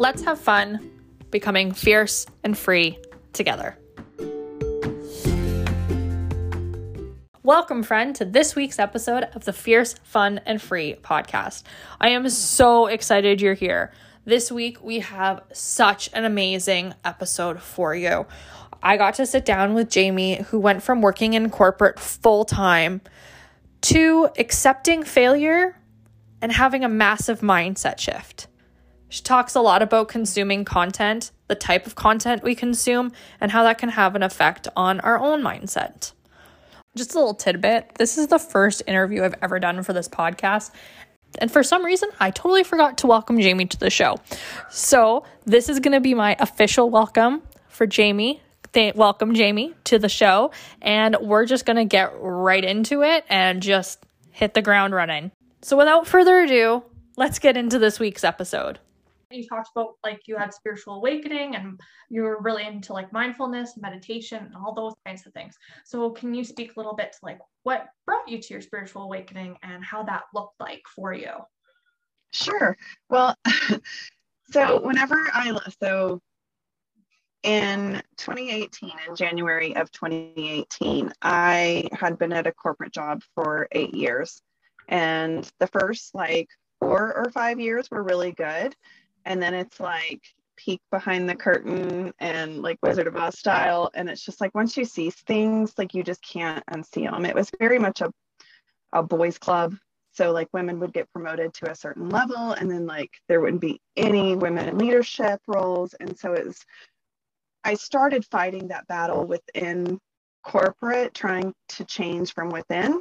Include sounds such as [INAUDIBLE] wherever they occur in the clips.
let's have fun becoming fierce and free together. Welcome, friend, to this week's episode of the Fierce, Fun, and Free podcast. I am so excited you're here. This week, we have such an amazing episode for you. I got to sit down with Jamie, who went from working in corporate full time to accepting failure and having a massive mindset shift. She talks a lot about consuming content, the type of content we consume, and how that can have an effect on our own mindset. Just a little tidbit this is the first interview I've ever done for this podcast. And for some reason, I totally forgot to welcome Jamie to the show. So, this is going to be my official welcome for Jamie. Th- welcome, Jamie, to the show. And we're just going to get right into it and just hit the ground running. So, without further ado, let's get into this week's episode you talked about like you had spiritual awakening and you were really into like mindfulness meditation and all those kinds of things. So can you speak a little bit to like what brought you to your spiritual awakening and how that looked like for you? Sure. Well [LAUGHS] so whenever i so in 2018 in january of 2018 i had been at a corporate job for eight years. And the first like four or five years were really good and then it's like peek behind the curtain and like Wizard of Oz style. And it's just like once you see things, like you just can't unsee them. It was very much a, a boys' club. So like women would get promoted to a certain level, and then like there wouldn't be any women in leadership roles. And so it was I started fighting that battle within corporate, trying to change from within.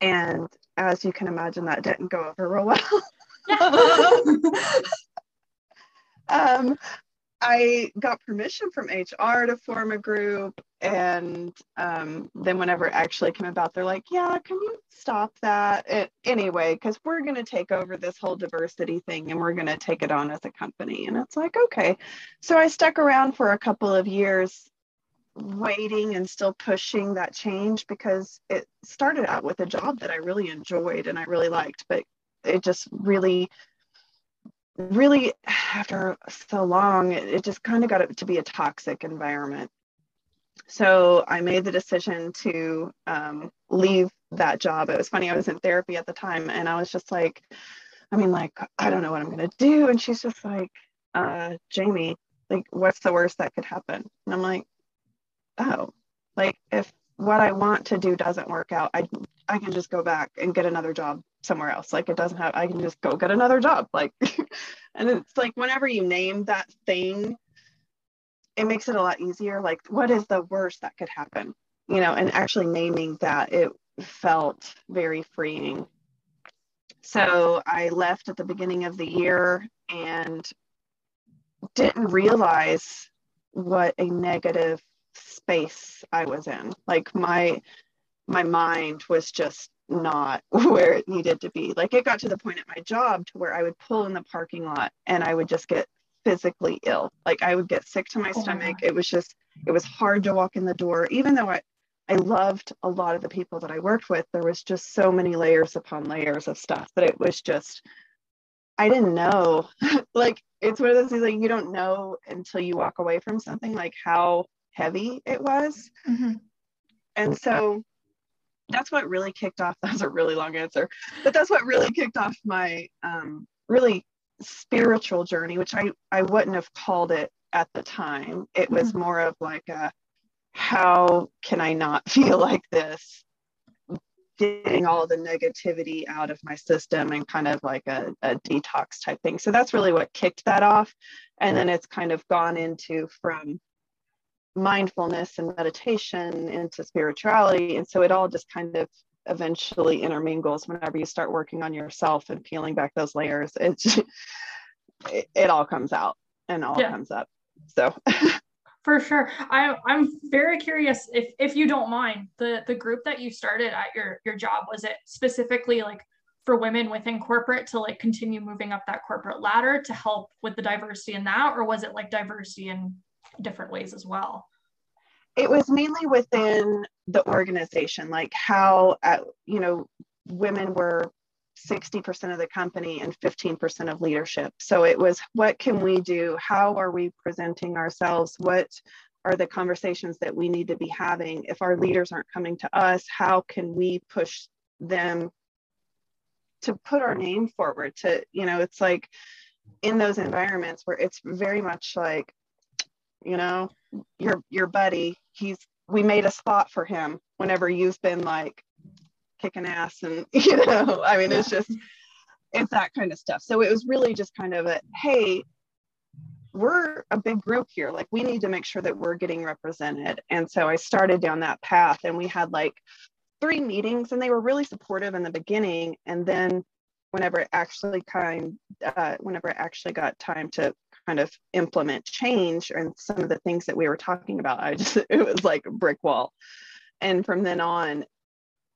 And as you can imagine, that didn't go over real [LAUGHS] well. [LAUGHS] um, I got permission from HR to form a group. And um, then, whenever it actually came about, they're like, yeah, can you stop that? It, anyway, because we're going to take over this whole diversity thing and we're going to take it on as a company. And it's like, okay. So I stuck around for a couple of years waiting and still pushing that change because it started out with a job that I really enjoyed and I really liked, but it just really really after so long it, it just kind of got to be a toxic environment. So i made the decision to um, leave that job. It was funny i was in therapy at the time and i was just like i mean like i don't know what i'm going to do. And she's just like uh, jamie like what's the worst that could happen? And i'm like oh like if what i want to do doesn't work out i i can just go back and get another job somewhere else. Like it doesn't have, I can just go get another job. Like, [LAUGHS] and it's like whenever you name that thing, it makes it a lot easier. Like, what is the worst that could happen? You know, and actually naming that, it felt very freeing. So I left at the beginning of the year and didn't realize what a negative space I was in. Like my my mind was just not [LAUGHS] where it needed to be. Like it got to the point at my job to where I would pull in the parking lot and I would just get physically ill. Like I would get sick to my oh stomach. My it was just, it was hard to walk in the door. Even though I, I loved a lot of the people that I worked with, there was just so many layers upon layers of stuff that it was just, I didn't know. [LAUGHS] like it's one of those things like you don't know until you walk away from something like how heavy it was. Mm-hmm. And so that's what really kicked off. [LAUGHS] That was a really long answer, but that's what really kicked off my um, really spiritual journey, which I, I wouldn't have called it at the time. It was mm-hmm. more of like a, how can I not [LAUGHS] feel like this? Getting all the negativity out of my system and kind of like a, a detox type thing. So that's really what kicked that off. And then it's kind of gone into from mindfulness and meditation into spirituality. And so it all just kind of eventually intermingles whenever you start working on yourself and peeling back those layers. It's it, [LAUGHS] it all comes out and all yeah. comes up. So [LAUGHS] for sure. I I'm very curious if if you don't mind, the the group that you started at your your job, was it specifically like for women within corporate to like continue moving up that corporate ladder to help with the diversity in that or was it like diversity in different ways as well? It was mainly within the organization, like how, you know, women were 60% of the company and 15% of leadership. So it was what can we do? How are we presenting ourselves? What are the conversations that we need to be having? If our leaders aren't coming to us, how can we push them to put our name forward? To, you know, it's like in those environments where it's very much like, you know, your your buddy, he's we made a spot for him whenever you've been like kicking ass and [LAUGHS] you know i mean it's just it's that kind of stuff. So it was really just kind of a hey we're a big group here. Like we need to make sure that we're getting represented. And so i started down that path and we had like three meetings and they were really supportive in the beginning. And then whenever it actually kind uh, whenever it actually got time to kind of implement change and some of the things that we were talking about i just [LAUGHS] it was like a brick wall and from then on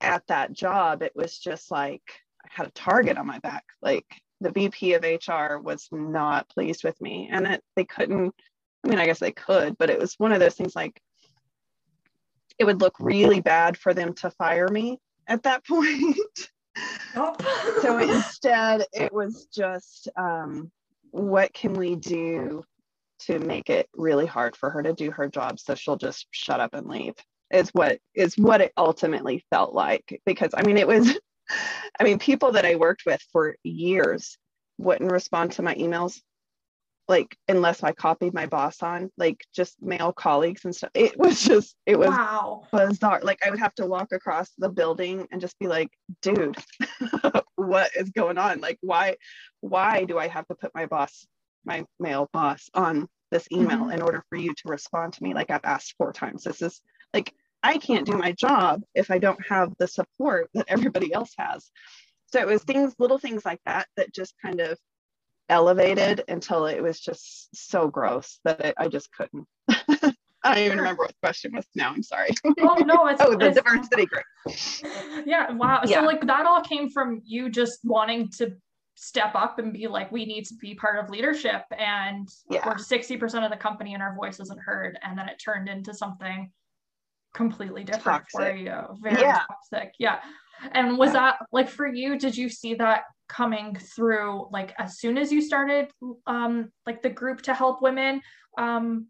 at that job, it was just like I had a target on my back. Like the VP of HR was not pleased with me, and it, they couldn't. I mean, I guess they could, but it was one of those things like it would look really bad for them to fire me at that [LAUGHS] point. Oh. so instead, it was just um, what can we do to make it really hard for her to do her job so she'll just shut up and leave? Is what is what it ultimately felt like because i mean it was [LAUGHS] i mean people that i worked with for years wouldn't respond to my emails like unless i copied my boss on like just male colleagues and stuff. It was just it was wow. bizarre. Like i would have to walk across the building and just be like dude [LAUGHS] what is going on like why why do i have to put my boss my male boss on this email mm-hmm. in order for you to respond to me like i've asked four times this is like I can't do my job if I don't have the support that everybody else has. So it was things, little things like that, that just kind of elevated until it was just so gross that it, I just couldn't. [LAUGHS] I don't even remember what the question was now. I'm sorry. [LAUGHS] Oh no, [LAUGHS] it's oh the it's, diversity group. Yeah, wow. Yeah. So like that all came from you just wanting to step up and be like, we need to be part of leadership, and yeah. we're sixty percent of the company, and our voice isn't heard, and then it turned into something completely different toxic. for you. Very yeah. toxic. Yeah. And was yeah. that like for you, did you see that coming through like as soon as you started um like the group to help women um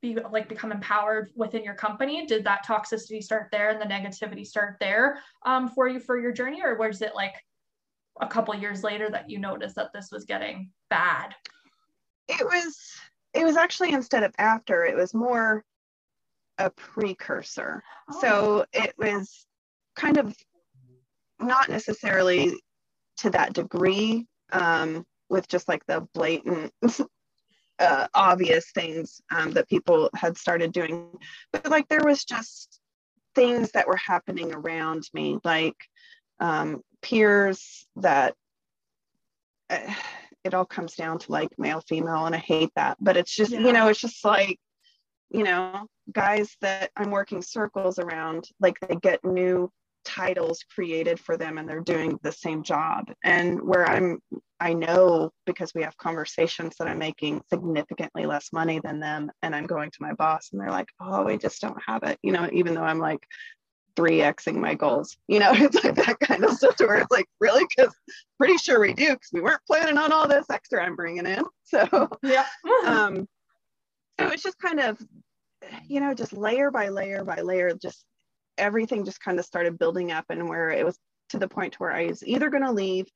be like become empowered within your company? Did that toxicity start there and the negativity start there um for you for your journey? Or was it like a couple years later that you noticed that this was getting bad? It was it was actually instead of after, it was more a precursor. Oh. So it was kind of not necessarily to that degree um, with just like the blatant, [LAUGHS] uh, obvious things um, that people had started doing, but like there was just things that were happening around me, like um, peers that. Uh, it all comes down to like male female and i hate that but it's just yeah. you know it's just like you know, guys that I'm working circles around, like they get new titles created for them and they're doing the same job. And where I'm, I know because we have conversations that I'm making significantly less money than them. And I'm going to my boss and they're like, oh, we just don't have it, you know, even though I'm like, 3xing my goals. You know, [LAUGHS] it's like that kind of stuff to where it's like, really? Because pretty sure we do, because we weren't planning on all this extra I'm bringing in. [LAUGHS] So, yeah. [LAUGHS] um, so it's just kind of you know just layer by layer by layer just everything just kind of started building up and where it was to the point to where i was either going to leave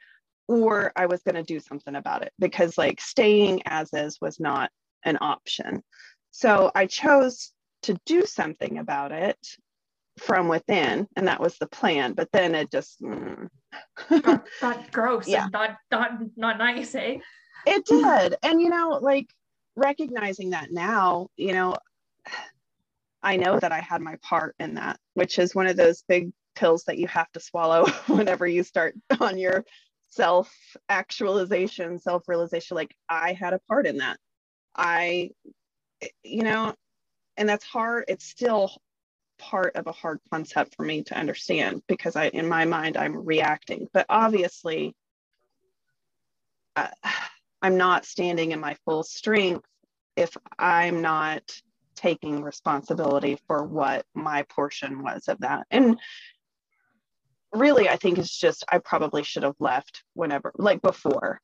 or i was going to do something about it because like staying as is was not an option so i chose to do something about it from within and that was the plan but then it just mm. [LAUGHS] gross yeah. not not not nice eh it did and you know like recognizing that now, you know, I know that I had my part in that, which is one of those big pills that you have to swallow [LAUGHS] whenever you start on your self actualization, self realization. Like, I had a part in that. I, you know, and that's hard. It's still part of a hard concept for me to understand because I, in my mind, I'm reacting. But obviously, uh, [SIGHS] I'm not standing in my full strength if I'm not taking responsibility for what my portion was of that. And really i think it's just i probably should have left whenever like before.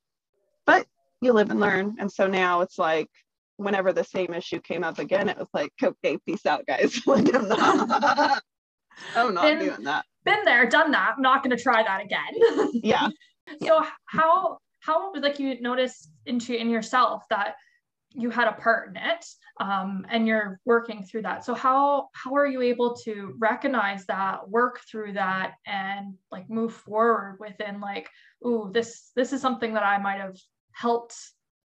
But you live and learn. And so now it's like whenever the same issue came up again it was like okay peace out guys. [LAUGHS] Like i'm not i'm not been, doing that. been there done that. I'm not going to try that again. Yeah. [LAUGHS] So how how like you noticed into in yourself that you had a part in it um, and you're working through that. So how how are you able to recognize that work through that and like move forward within like oh this this is something that i might have helped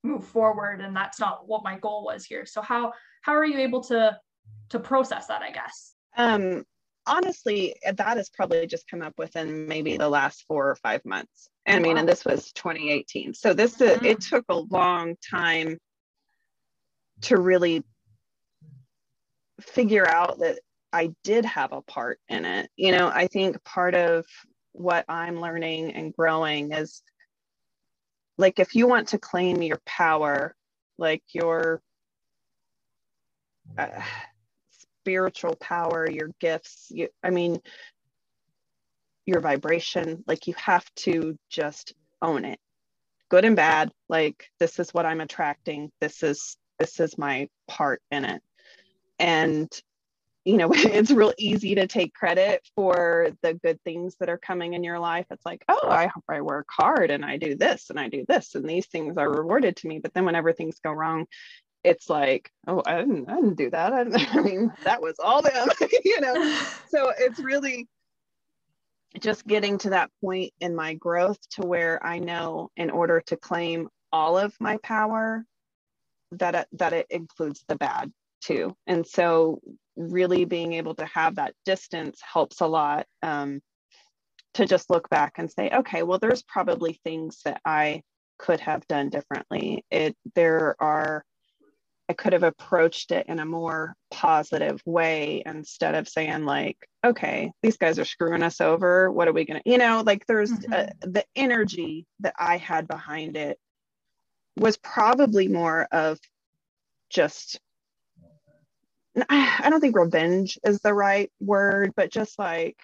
move forward and that's not what my goal was here. So how how are you able to to process that i guess? Um honestly that has probably just come up within maybe the last four or five months. I mean and this was 2018 so this mm-hmm. it took a long time to really figure out that I did have a part in it. You know, I think part of what I'm learning and growing is like if you want to claim your power, like your uh, spiritual power, your gifts, you, I mean, your vibration, like you have to just own it, good and bad. Like, this is what I'm attracting. This is this is my part in it. And you know [LAUGHS] it's real easy to take credit for the good things that are coming in your life. It's like oh i i work hard and i do this and i do this and these things are rewarded to me. But then whenever things go wrong it's like oh i didn't, I didn't do that. [LAUGHS] I, I mean that was all them [LAUGHS] you know? So it's really just getting to that point in my growth to where i know in order to claim all of my power that it, that it includes the bad too. And so really being able to have that distance helps a lot um, to just look back and say, okay, well, there's probably things that I could have done differently. It there are I could have approached it in a more positive way instead of saying like, okay, these guys are screwing us over. What are we gonna, you know, like there's mm-hmm. uh, the energy that I had behind it was probably more of just I don't think revenge is the right word, but just like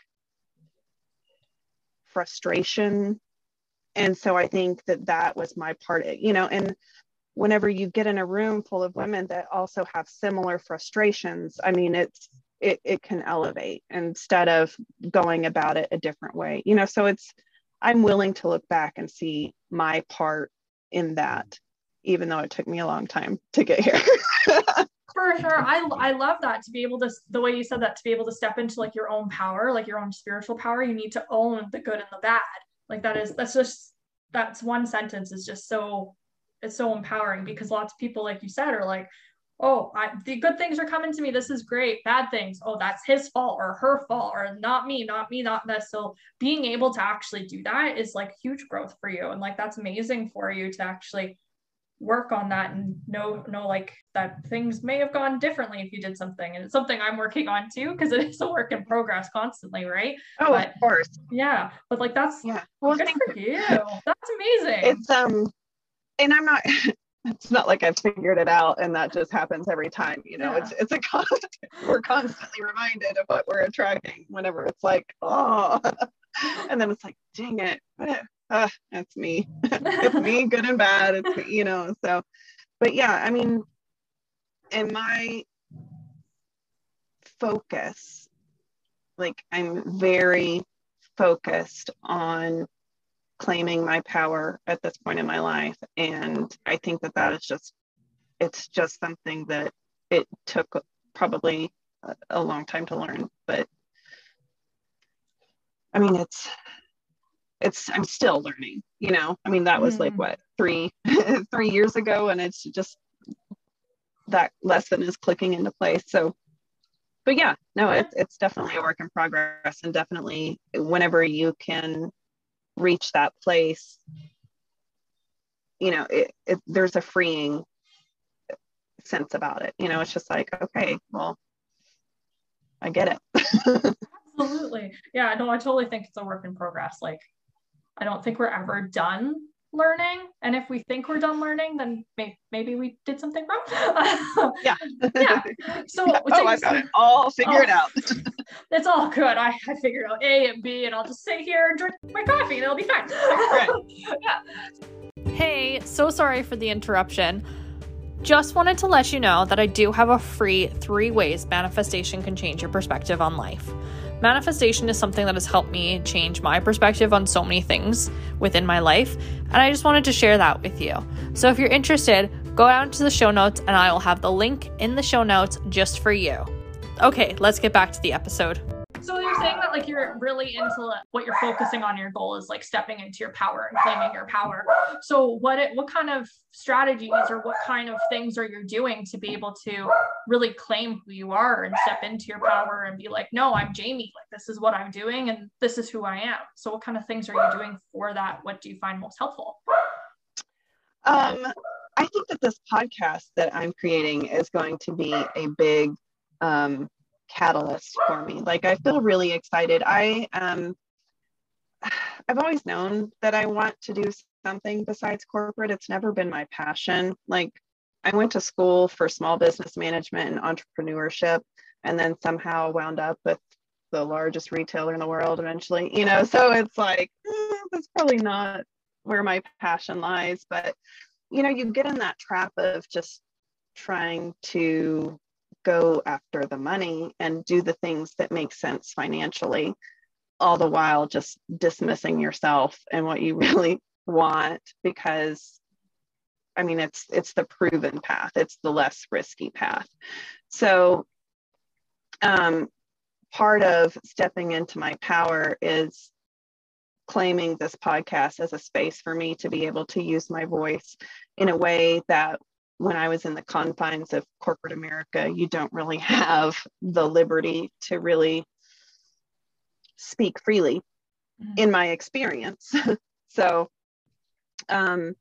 frustration. And so I think that that was my part, you know, and whenever you get in a room full of women that also have similar frustrations, I mean, it's, it, it can elevate instead of going about it a different way, you know, so it's, I'm willing to look back and see my part in that, even though it took me a long time to get here. [LAUGHS] for sure i i love that to be able to the way you said that to be able to step into like your own power like your own spiritual power you need to own the good and the bad like that is that's just that's one sentence is just so it's so empowering because lots of people like you said are like oh I, the good things are coming to me. This is great. Bad things. Oh that's his fault or her fault or not me not me not this. So being able to actually do that is like huge growth for you. And like that's amazing for you to actually work on that and know know like that things may have gone differently if you did something. And it's something i'm working on too because it is a work in progress constantly right? Oh but, of course. Yeah but like that's yeah. well good for you. That's amazing. It's um and i'm not [LAUGHS] it's not like I've figured it out and that just happens every time. You know, yeah. it's it's a [LAUGHS] constant, we're constantly reminded of what we're attracting whenever it's like, oh, [LAUGHS] and then it's like, dang it, uh, that's me. [LAUGHS] it's me, good and bad. It's you know. So, but yeah, I mean, in my focus, like I'm very focused on claiming my power at this point in my life, and I think that that is just, it's just something that it took probably a, long time to learn, but I mean, it's it's i'm still learning you know? I mean that was mm. like what three [LAUGHS] three years ago and it's just that lesson is clicking into place. So but yeah no it's, it's definitely a work in progress and definitely whenever you can reach that place you know it, it there's a freeing sense about it. You know it's just like okay well i get it. [LAUGHS] Absolutely. Yeah no i totally think it's a work in progress. Like I don't think we're ever done learning. And if we think we're done learning then may- maybe we did something wrong. [LAUGHS] Yeah. Yeah. So [LAUGHS] oh i got it. All figured oh, out it's all good I, I figured out a and b and i'll just sit here and drink my coffee and it'll be fine [LAUGHS] yeah hey so sorry for the interruption just wanted to let you know that I do have a free three ways manifestation can change your perspective on life. Manifestation is something that has helped me change my perspective on so many things within my life, and I just wanted to share that with you. So if you're interested, go down to the show notes and I will have the link in the show notes just for you. Okay, let's get back to the episode. So you're saying that like you're really into what you're focusing on your goal is like stepping into your power and claiming your power. So what it, what kind of strategies or what kind of things are you doing to be able to really claim who you are and step into your power and be like, no, I'm Jamie. Like this is what I'm doing and this is who I am. So what kind of things are you doing for that? What do you find most helpful? Um, I think that this podcast that I'm creating is going to be a big um, catalyst for me. Like I feel really excited. I um I've always known that I want to do something besides corporate. It's never been my passion. Like I went to school for small business management and entrepreneurship and then somehow wound up with the largest retailer in the world eventually, you know. So it's like eh, that's probably not where my passion lies, but you know, you get in that trap of just trying to go after the money and do the things that make sense financially, all the while just dismissing yourself and what you [LAUGHS] really want because I mean it's it's the proven path, it's the less risky path. So um, part of stepping into my power is claiming this podcast as a space for me to be able to use my voice in a way that when I was in the confines of corporate America, you don't really have the liberty to really speak freely, mm-hmm. in my experience. [LAUGHS] so, um,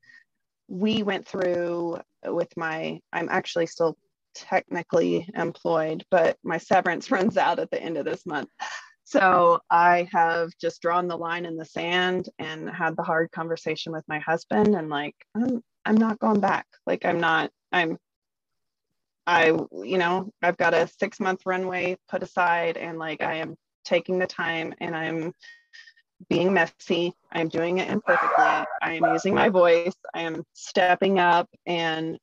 we went through with my, I'm actually still technically employed, but my severance [LAUGHS] runs out at the end of this month. So I have just drawn the line in the sand and had the hard conversation with my husband and like, I'm, I'm not going back. Like I'm not, I'm, I, you know, I've got a six month runway put aside and like I am taking the time and I'm being messy. I'm doing it imperfectly. I am using my voice. I am stepping up and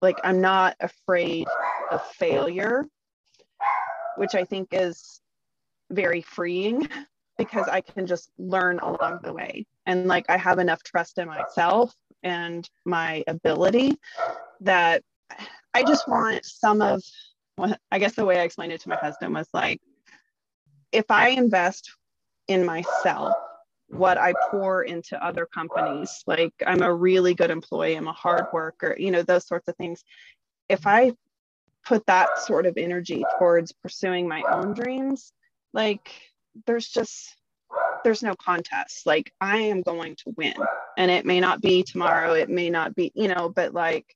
like I'm not afraid of failure, which I think is very freeing because I can just learn along the way. And like I have enough trust in myself and my ability that I just want some of what I guess the way I explained it to my husband was like, if I invest in myself, what I pour into other companies, like I'm a really good employee, I'm a hard worker, you know, those sorts of things. If I put that sort of energy towards pursuing my own dreams, like there's just there's no contest. Like i am going to win. And it may not be tomorrow it may not be you know but like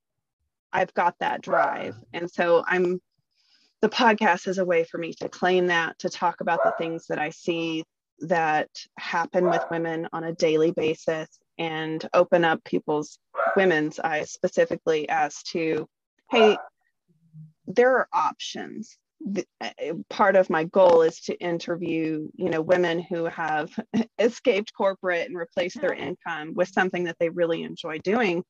i've got that drive. And so i'm the podcast is a way for me to claim that to talk about the things that i see that happen with women on a daily basis and open up people's women's eyes specifically as to hey there are options uh, part of my goal is to interview you know women who have [LAUGHS] escaped corporate and replaced their income with something that they really enjoy doing.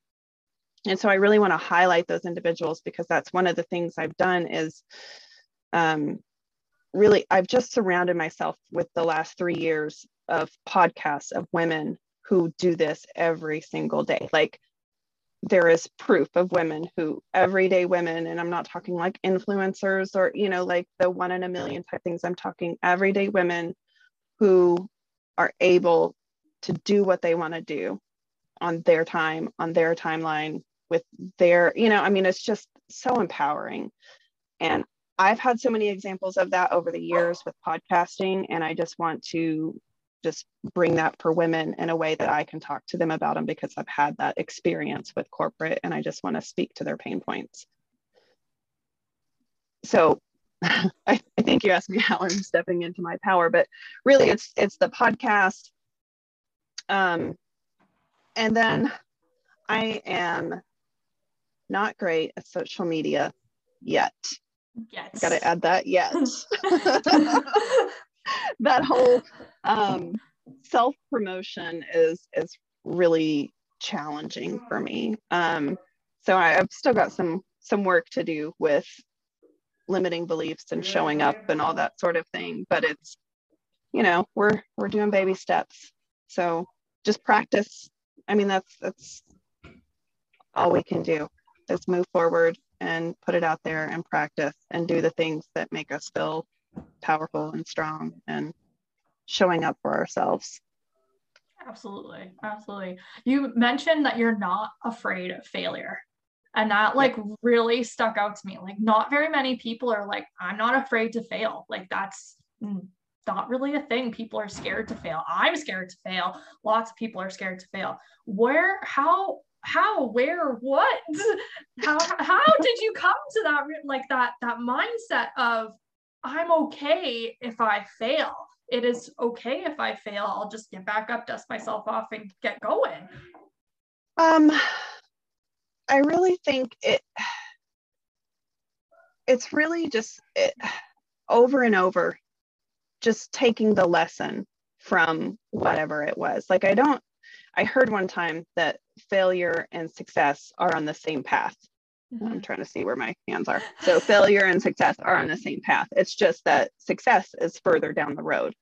And so i really want to highlight those individuals because that's one of the things i've done is um, really i've just surrounded myself with the last three years of podcasts of women who do this every single day. Like there is proof of women who everyday women and i'm not talking like influencers or you know like the one in a million type things. I'm talking everyday women who are able to do what they want to do on their time on their timeline with their you know i mean it's just so empowering. And i've had so many examples of that over the years with podcasting and i just want to just bring that for women in a way that I can talk to them about them because I've had that experience with corporate and I just want to speak to their pain points. So [LAUGHS] I, I think you asked me how I'm stepping into my power, but really it's it's the podcast. Um, and then I am not great at social media yet. Yes. Got to add that yet. [LAUGHS] [LAUGHS] [LAUGHS] that whole um, self promotion is is really challenging for me. Um, so I, I've still got some some work to do with limiting beliefs and showing up and all that sort of thing. But it's you know we're we're doing baby steps. So just practice. I mean that's that's all we can do is move forward and put it out there and practice and do the things that make us feel powerful and strong and showing up for ourselves. Absolutely. Absolutely. You mentioned that you're not afraid of failure. And that like yeah. really stuck out to me. Like not very many people are like I'm not afraid to fail. Like that's not really a thing. People are scared to fail. I'm scared to fail. Lots of people are scared to fail. Where how how where what [LAUGHS] how how did you come to that like that that mindset of i'm okay if i fail. It is okay if i fail. I'll just get back up dust myself off and get going. Um i really think it it's really just it, over and over just taking the lesson from whatever it was. Like i don't I heard one time that failure and success are on the same path. Mm-hmm. I'm trying to see where my hands are. So failure and success are on the same path. It's just that success is further down the road.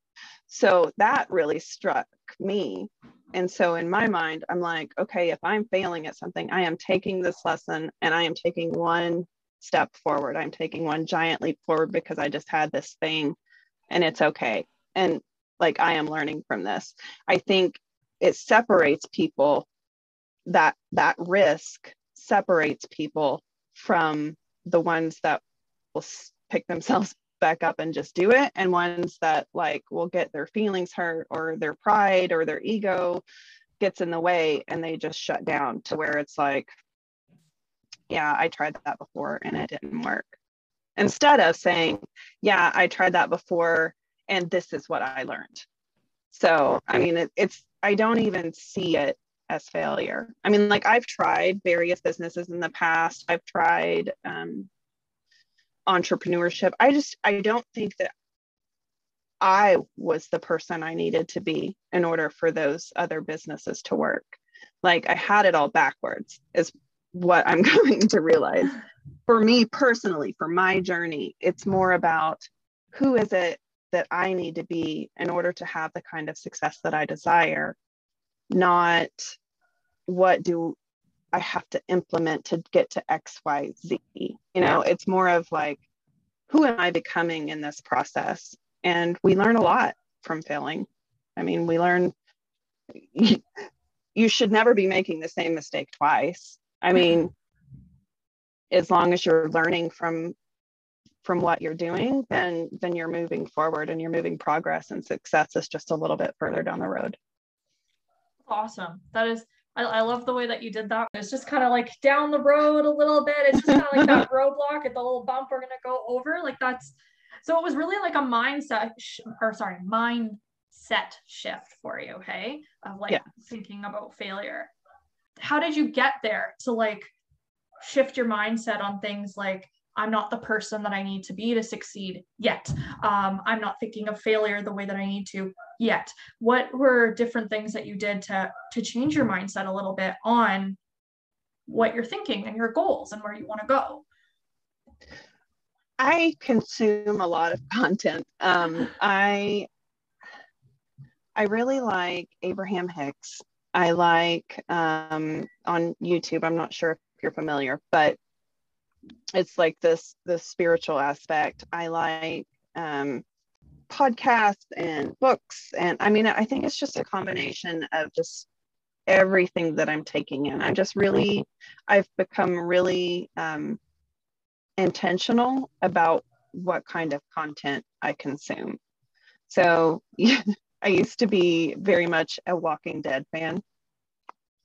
So that really struck me. And so in my mind, I'm like, okay, if I'm failing at something, I am taking this lesson and I am taking one step forward. I'm taking one giant leap forward because I just had this thing and it's okay. And like I am learning from this. I think it separates people that that risk separates people from the ones that will pick themselves back up and just do it and ones that like will get their feelings hurt or their pride or their ego gets in the way and they just shut down to where it's like yeah i tried that before and it didn't work. Instead of saying yeah i tried that before and this is what i learned. So i mean it, it's I don't even see it as failure. I mean, like I've tried various businesses in the past. I've tried um, entrepreneurship. I just I don't think that I was the person I needed to be in order for those other businesses to work. Like I had it all backwards, is what I'm [LAUGHS] coming to realize. For me personally, for my journey, it's more about who is it that I need to be in order to have the kind of success that I desire, not what do I have to implement to get to X, Y, Z. You know, it's more of like, who am I becoming in this process? And we learn a lot from failing. I mean, we learn [LAUGHS] you should never be making the same mistake twice. I mean, as long as you're learning from from what you're doing, then then you're moving forward and you're moving progress and success is just a little bit further down the road. Awesome. That is I, I love the way that you did that. It's just kind of like down the road a little bit. It's just kind of like that [LAUGHS] roadblock at the little bump we're gonna go over. Like that's so it was really like a mindset sh- or sorry, mindset shift for you, hey? Of like yeah. thinking about failure. How did you get there to like shift your mindset on things like I'm not the person that I need to be to succeed yet. Um, I'm not thinking of failure the way that I need to yet. What were different things that you did to to change your mindset a little bit on what you're thinking and your goals and where you want to go? I consume a lot of content. Um, I I really like Abraham Hicks. I like um, on YouTube. I'm not sure if you're familiar, but it's like this the spiritual aspect. I like um podcasts and books. And i mean i think it's just a combination of just everything that i'm taking in. I'm just really i've become really um intentional about what kind of content i consume. So [LAUGHS] i used to be very much a walking dead fan.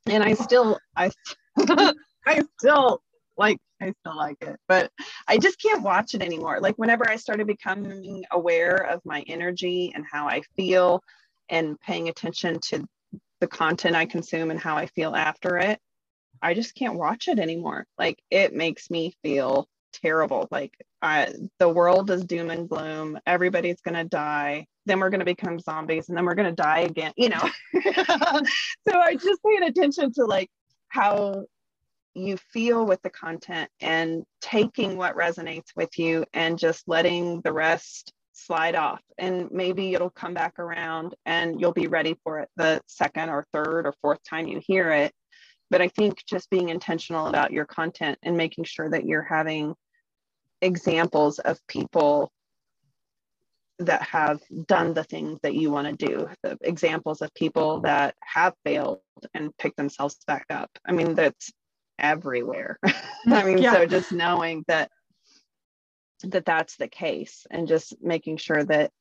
And i still i [LAUGHS] i still like I still like it, but I just can't watch it anymore. Like whenever I started becoming aware of my energy and how I feel and paying attention to the content I consume and how I feel after it, I just can't watch it anymore. Like it makes me feel terrible. Like I, the world is doom and gloom. Everybody's going to die. Then we're going to become zombies and then we're going to die again, you know? [LAUGHS] so I just paid attention to like how you feel with the content and taking what resonates with you and just letting the rest slide off. And maybe it'll come back around and you'll be ready for it the second or third or fourth time you hear it. But i think just being intentional about your content and making sure that you're having examples of people that have done the things that you want to do the examples of people that have failed and picked themselves back up. I mean that's everywhere. [LAUGHS] I mean yeah. so just knowing that that that's the case and just making sure that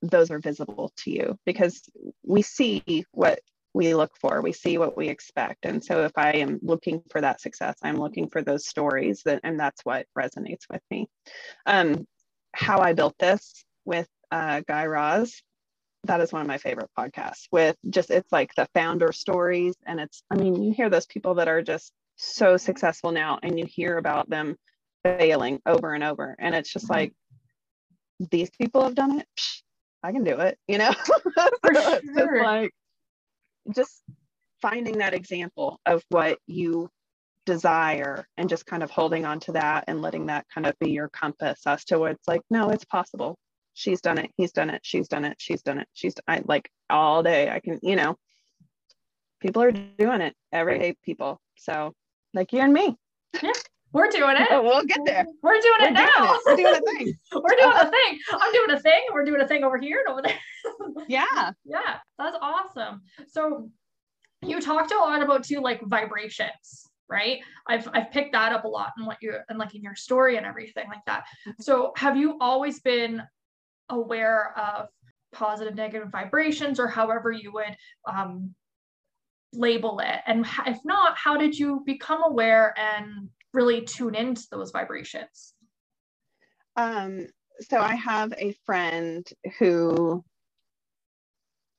those are visible to you because we see what we look for we see what we expect. And so if i am looking for that success i'm looking for those stories that and that's what resonates with me. Um, how i built this with uh, guy raz that is one of my favorite podcasts with just it's like the founder stories and it's i mean you hear those people that are just so successful now and you hear about them failing over and over and it's just like these people have done it? Psh, i can do it you know? [LAUGHS] So sure. it's just like just finding that example of what you desire and just kind of holding on to that and letting that kind of be your compass as to what it's like no it's possible. She's done it. He's done it. She's done it. She's done it. She's I like all day I can you know? People are doing it. Everyday people. So like you and me yeah we're doing it. [LAUGHS] We'll get there. We're doing we're it now. It. We're doing a thing. [LAUGHS] we're doing a thing. I'm doing a thing. We're doing a thing over here and over there. [LAUGHS] yeah. Yeah. That's awesome. So you talked a lot about too like vibrations, right? I've I've picked that up a lot in what you and like in your story and everything like that. So have you always been aware of positive negative vibrations or however you would um, label it and if not how did you become aware and really tune into those vibrations um so i have a friend who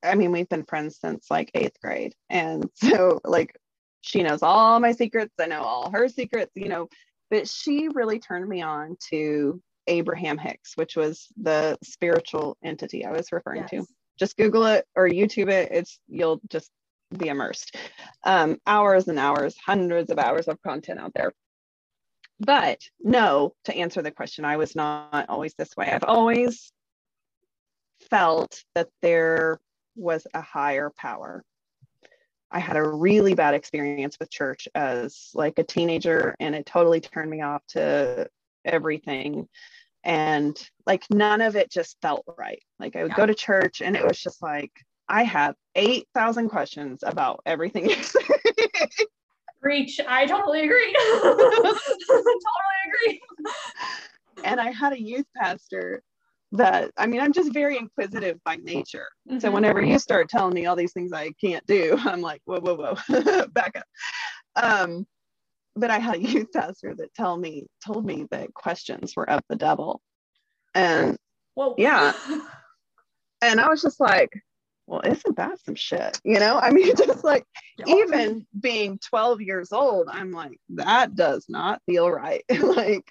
i mean we've been friends since like eighth grade and [LAUGHS] so like she knows all my secrets i know all her secrets you know but she really turned me on to Abraham Hicks, which was the spiritual entity I was referring yes. to. Just Google it or YouTube it. It's you'll just be immersed. Um, hours and hours, hundreds of hours of content out there. But no, to answer the question, I was not always this way. I've always felt that there was a higher power. I had a really bad experience with church as like a teenager, and it totally turned me off to everything and like none of it just felt right like i would yeah. go to church and it was just like i have 8000 questions about everything Reach. I totally agree. [LAUGHS] totally agree. And I had a youth pastor that, I mean, I'm just very inquisitive by nature. Mm-hmm. So whenever you start telling me all these things I can't do, [LAUGHS] I'm like, whoa, whoa, whoa, [LAUGHS] back up. Um, but I had a youth pastor that tell me told me that questions were of the devil. And well, yeah. and I was just like, well, isn't that some shit? You know, I mean, [LAUGHS] just like even being 12 years old, I'm like, that does not feel right. [LAUGHS] like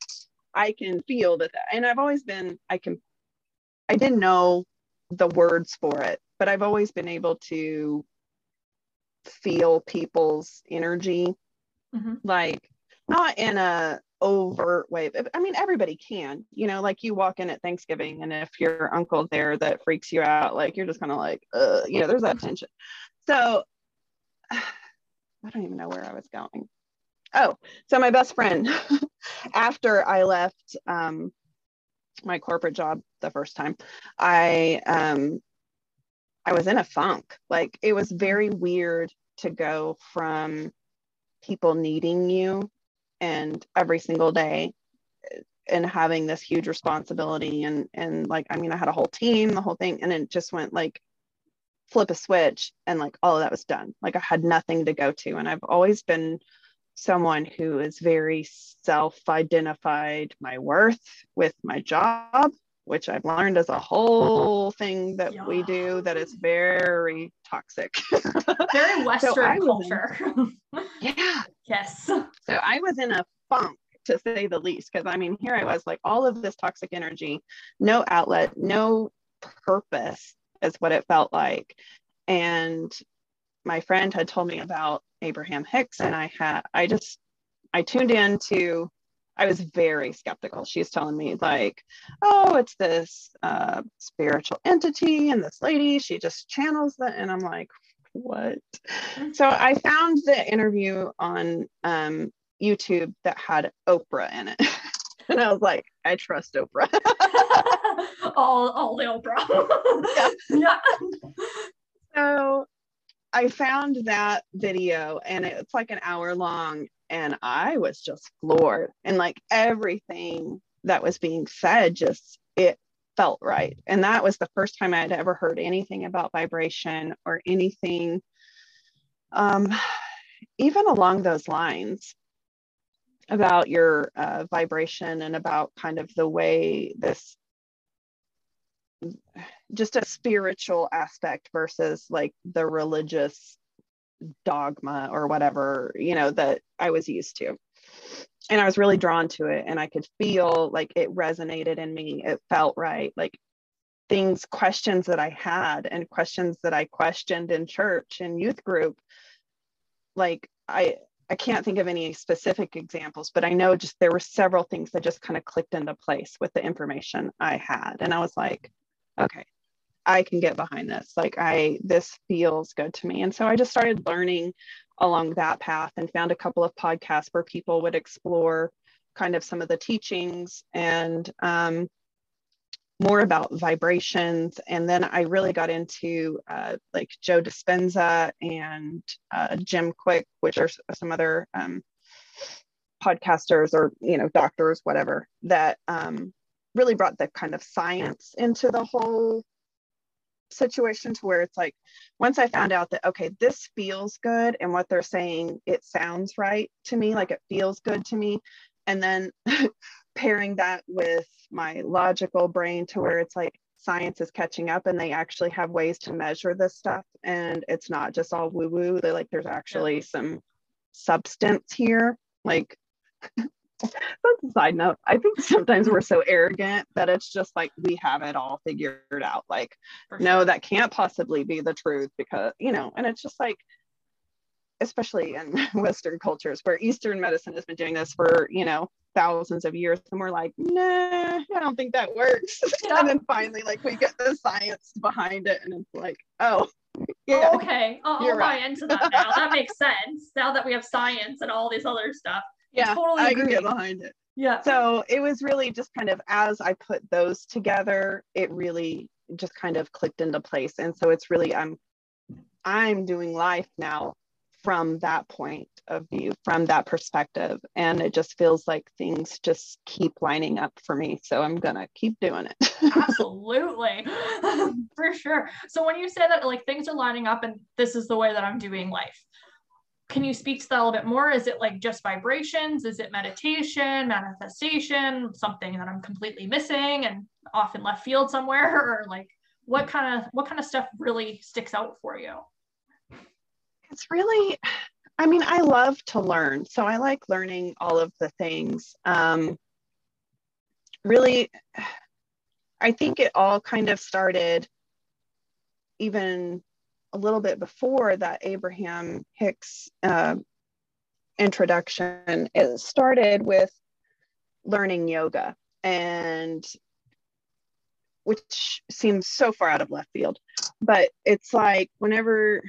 I can feel that, and I've always been, I can, I didn't know the words for it, but I've always been able to feel people's energy mm-hmm. like not in a overt way i mean everybody can you know like you walk in at thanksgiving and if your uncle's there that freaks you out like you're just kind of like you know there's that tension. So [SIGHS] i don't even know where i was going. Oh so my best friend [LAUGHS] after i left um, my corporate job the first time i um i was in a funk. Like it was very weird to go from people needing you and every single day and having this huge responsibility and and like i mean i had a whole team the whole thing and it just went like flip a switch and like all of that was done like i had nothing to go to and i've always been someone who is very self identified my worth with my job which I've learned is a whole thing that Yeah. we do that is very toxic. Very [LAUGHS] Western in- culture. [LAUGHS] yeah. yes. So I was in a funk to say the least, because I mean, here I was like all of this toxic energy, no outlet, no purpose is what it felt like. And my friend had told me about Abraham Hicks, and I had, I just, I tuned in to, I was very skeptical. She's telling me, like, oh, it's this uh, spiritual entity, and this lady, she just channels that. And I'm like, what? So I found the interview on um, YouTube that had Oprah in it. [LAUGHS] and I was like, I trust Oprah. [LAUGHS] all, all the Oprah. [LAUGHS] yeah. so I found that video and it's like an hour long and I was just floored and like everything that was being said just it felt right. And that was the first time I had ever heard anything about vibration or anything um even along those lines about your uh, vibration and about kind of the way this just a spiritual aspect versus like the religious dogma or whatever you know that i was used to and i was really drawn to it and i could feel like it resonated in me. It felt right. Like things questions that i had and questions that i questioned in church and youth group like i i can't think of any specific examples but i know just there were several things that just kind of clicked into place with the information i had. And i was like okay i can get behind this. Like i this feels good to me. And so i just started learning along that path and found a couple of podcasts where people would explore kind of some of the teachings and um, more about vibrations. And then i really got into uh, like joe dispenza and uh, jim Kwik which are some other um, podcasters or you know doctors whatever that um, really brought the kind of science into the whole situation to where it's like once i found out that okay this feels good and what they're saying it sounds right to me like it feels good to me and then [LAUGHS] pairing that with my logical brain to where it's like science is catching up and they actually have ways to measure this stuff and it's not just all woo woo they're like there's actually some substance here like [LAUGHS] that's a side note i think sometimes we're so arrogant that it's just like we have it all figured out like For no that can't possibly be the truth because you know and it's just like especially in [LAUGHS] western cultures where eastern medicine has been doing this for you know thousands of years and we're like nah i don't think that works Yeah. [LAUGHS] and then finally like we get the science behind it and it's like oh [LAUGHS] yeah okay. I'll, I'll You're buy right. into that now. That makes sense. Now that we have science and all this other stuff. Yeah totally i can get agree. behind it Yeah. so it was really just kind of as i put those together it really just kind of clicked into place and so it's really i'm i'm doing life now from that point of view from that perspective and it just feels like things just keep lining up for me so i'm gonna keep doing it [LAUGHS] Absolutely. [LAUGHS] For sure. So when you say that like things are lining up and this is the way that I'm doing life, can you speak to that a little bit more? Is it like just vibrations? Is it meditation, manifestation, something that I'm completely missing and off in left field somewhere? [LAUGHS] Or like what kind of what kind of stuff really sticks out for you? it's really i mean i love to learn so i like learning all of the things um really i think it all kind of started even a little bit before that abraham hicks uh, introduction it started with learning yoga and which seems so far out of left field but it's like whenever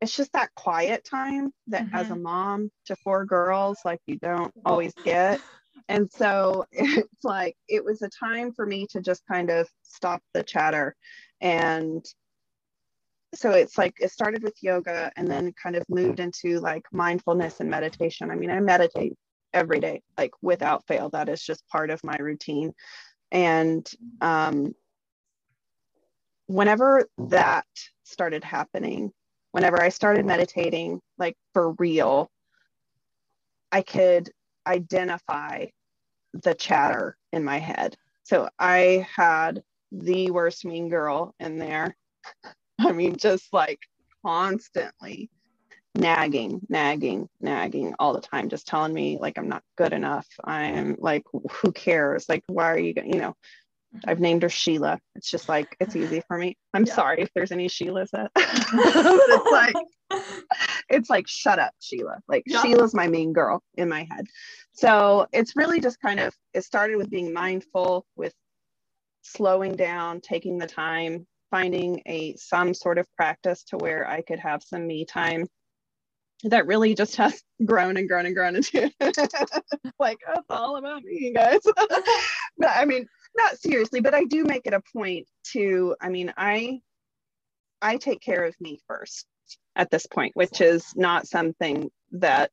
it's just that quiet time that as a mom to four girls like you don't always get. And so [LAUGHS] it's like it was a time for me to just kind of stop the chatter and so it's like it started with yoga and then kind of moved into like mindfulness and meditation i mean i meditate every day like without fail that is just part of my routine and um whenever that started happening whenever I started meditating, like for real, I could identify the chatter in my head. so I had the worst mean girl in there. [LAUGHS] [LAUGHS] I mean, just like constantly nagging, nagging, nagging all the time, just telling me like I'm not good enough. I'm like, who cares? Like, why are you, you know, mm-hmm. I've named her Sheila. It's just like it's easy for me. I'm yeah. sorry if there's any Sheilas that [LAUGHS] but it's like [LAUGHS] it's like shut up, Sheila. Like yeah. Sheila's my main girl in my head. So it's really just kind of it started with being mindful, with slowing down, taking the time, finding a some sort of practice to where I could have some me time that really just has [LAUGHS] grown and grown and grown into [LAUGHS] like it's all about me guys. [LAUGHS] But i mean not seriously but i do make it a point to i mean i i take care of me first at this point which is not something that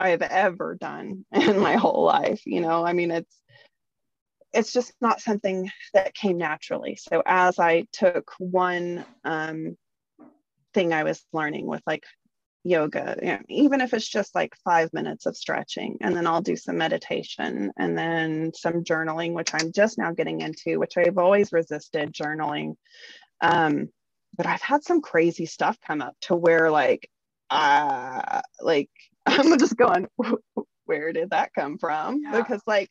i have ever done in my whole life you know? I mean it's it's just not something that came naturally so as i took one um, thing i was learning with like yoga, you know, even if it's just like five minutes of stretching, and then I'll do some meditation and then some journaling, which I'm just now getting into, which I've always resisted journaling. Um, but I've had some crazy stuff come up to where like, uh, like [LAUGHS] I'm just going, where did that come from? Yeah. Because like,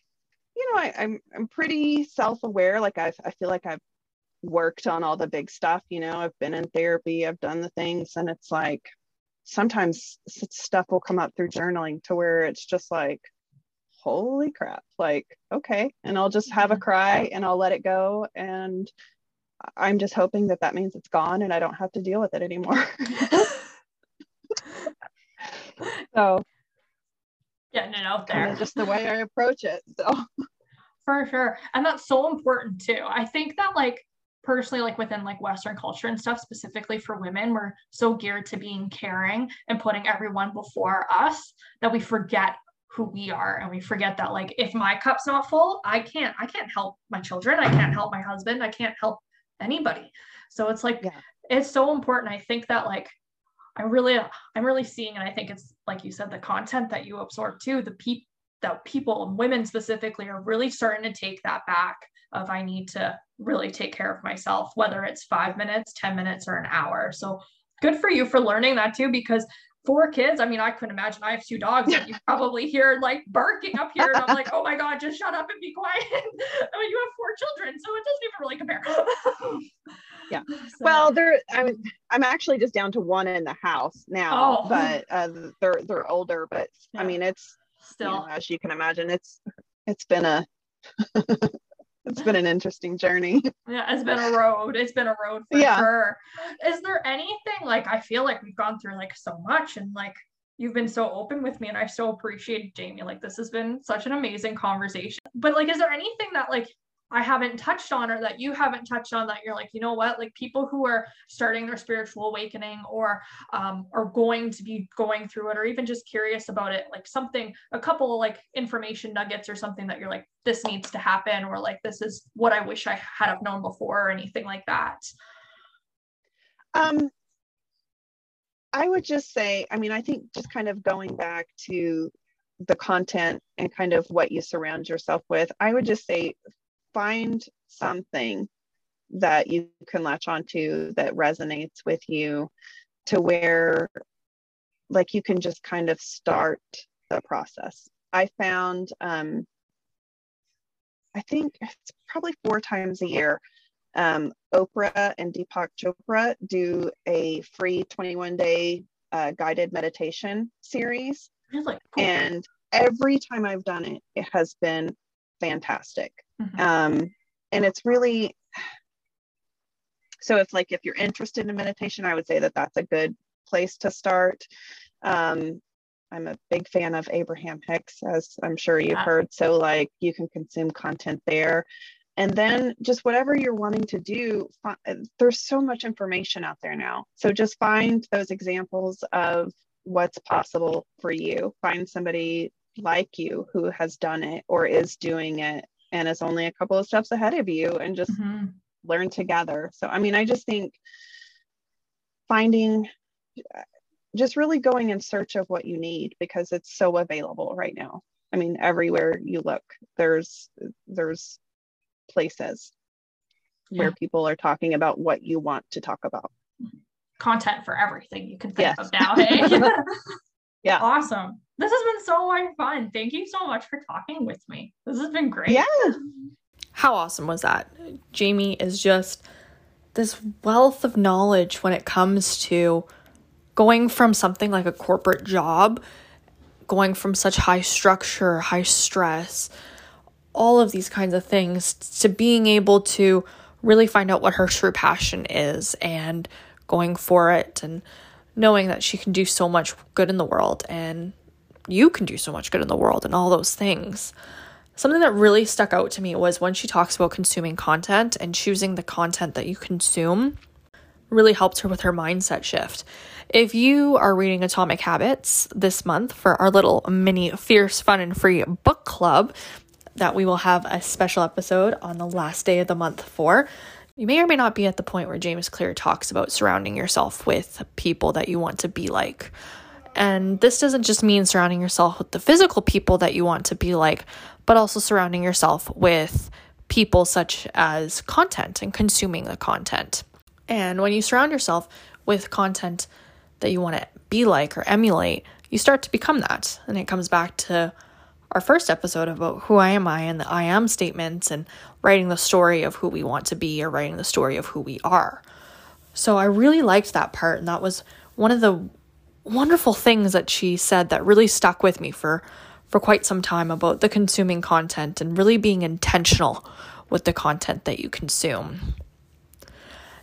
you know, I, I'm I'm pretty self-aware. Like I I feel like I've worked on all the big stuff. You know, I've been in therapy, I've done the things, and it's like sometimes stuff will come up through journaling to where it's just like holy crap like okay and i'll just have a mm-hmm. cry and i'll let it go and i'm just hoping that that means it's gone and i don't have to deal with it anymore [LAUGHS] [LAUGHS] so getting it out there. just the way i approach it so. [LAUGHS] For sure. And that's so important too. I think that like personally like within like western culture and stuff specifically for women we're so geared to being caring and putting everyone before us that we forget who we are. And we forget that like if my cup's not full i can't i can't help my children. I can't help my husband. I can't help anybody. So it's like yeah. it's so important. I think that like i really i'm really seeing and i think it's like you said the content that you absorb too the people that people women specifically are really starting to take that back of I need to really take care of myself, whether it's five minutes, 10 minutes, or an hour. So good for you for learning that too, because four kids, I mean, I couldn't imagine I have two dogs that you [LAUGHS] probably hear like barking up here. And I'm like, oh my God, just shut up and be quiet. [LAUGHS] I mean, you have four children, so it doesn't even really compare. [LAUGHS] yeah. So. Well, they're I'm I'm actually just down to one in the house now, oh. but uh, they're they're older. But yeah. I mean, it's still you know, as you can imagine, it's it's been a it's been an interesting journey. [LAUGHS] Yeah, it's been a road. It's been a road for yeah. sure. Is there anything like I feel like we've gone through like so much and like you've been so open with me and I so appreciate Jamie. Like this has been such an amazing conversation. But like is there anything that like I haven't touched on or that you haven't touched on that you're like, you know what, like people who are starting their spiritual awakening or um, are going to be going through it or even just curious about it, like something, a couple of like information nuggets or something that you're like, this needs to happen or like, this is what I wish I had have known before or anything like that. Um, I would just say, I mean, I think just kind of going back to the content and kind of what you surround yourself with, I would just say find something that you can latch onto that resonates with you to where like you can just kind of start the process i found um i think it's probably four times a year um, oprah and deepak chopra do a free 21 day uh, guided meditation series really cool. and every time i've done it it has been fantastic Mm-hmm. Um, and it's really so if like if you're interested in meditation, I would say that that's a good place to start. Um, I'm a big fan of Abraham Hicks, as I'm sure you've yeah. heard. So like you can consume content there. And then just whatever you're wanting to do, there's so much information out there now. So just find those examples of what's possible for you. Find somebody like you who has done it or is doing it and is only a couple of steps ahead of you and just mm-hmm. learn together. So, I mean, I just think finding just really going in search of what you need because it's so available right now. I mean, everywhere you look, there's there's places yeah. where people are talking about what you want to talk about. Content for everything you can think yes. of now. Hey. Yeah. Awesome. This has been so much fun. Thank you so much for talking with me. This has been great. Yeah. How awesome was that? Jamie is just this wealth of knowledge when it comes to going from something like a corporate job, going from such high structure, high stress, all of these kinds of things, to being able to really find out what her true passion is and going for it and knowing that she can do so much good in the world and you can do so much good in the world and all those things. Something that really stuck out to me was when she talks about consuming content and choosing the content that you consume really helped her with her mindset shift. If you are reading Atomic Habits this month for our little mini fierce, fun, and free book club, that we will have a special episode on the last day of the month for. You may or may not be at the point where James Clear talks about surrounding yourself with people that you want to be like. And this doesn't just mean surrounding yourself with the physical people that you want to be like, but also surrounding yourself with people such as content and consuming the content. And when you surround yourself with content that you want to be like or emulate, you start to become that. And it comes back to our first episode about who I am I and the I am statements and writing the story of who we want to be or writing the story of who we are. So I really liked that part and that was one of the wonderful things that she said that really stuck with me for for quite some time about the consuming content and really being intentional with the content that you consume.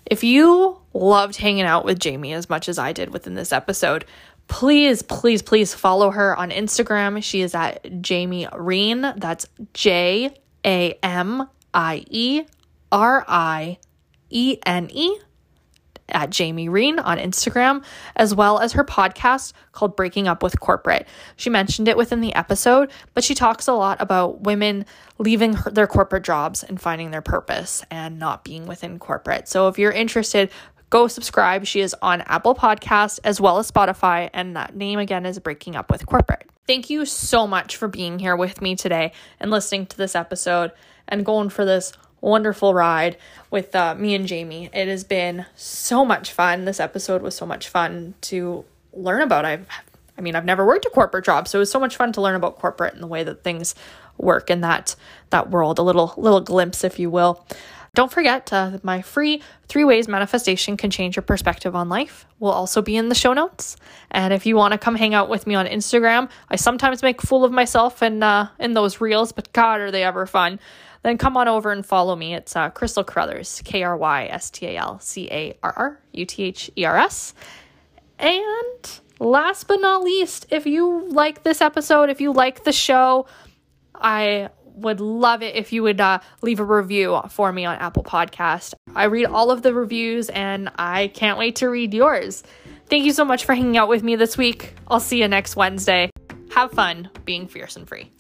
If you loved hanging out with Jamie as much as I did within this episode, please, please, please follow her on Instagram. She is at Jamie Riene. That's J A M I E R I E N E at Jamie Riene on Instagram, as well as her podcast called Breaking Up with Corporate. She mentioned it within the episode, but she talks a lot about women leaving her, their corporate jobs and finding their purpose and not being within corporate. So if you're interested, go subscribe. She is on Apple Podcast as well as Spotify, and that name again is Breaking Up with Corporate. Thank you so much for being here with me today and listening to this episode and going for this wonderful ride with uh, me and Jamie. It has been so much fun. This episode was so much fun to learn about. I've, I mean, I've never worked a corporate job, so it was so much fun to learn about corporate and the way that things work in that that world. A little little glimpse, if you will. Don't forget uh, my free three ways manifestation can change your perspective on life will also be in the show notes. And if you want to come hang out with me on Instagram, I sometimes make fool of myself in uh, in those reels, but God, are they ever fun! Then come on over and follow me. It's uh, Krystal Carruthers, K R Y S T A L C A R R U T H E R S. And last but not least, if you like this episode, if you like the show, I would love it if you would uh, leave a review for me on Apple Podcast. I read all of the reviews and I can't wait to read yours. Thank you so much for hanging out with me this week. I'll see you next Wednesday. Have fun being fierce and free.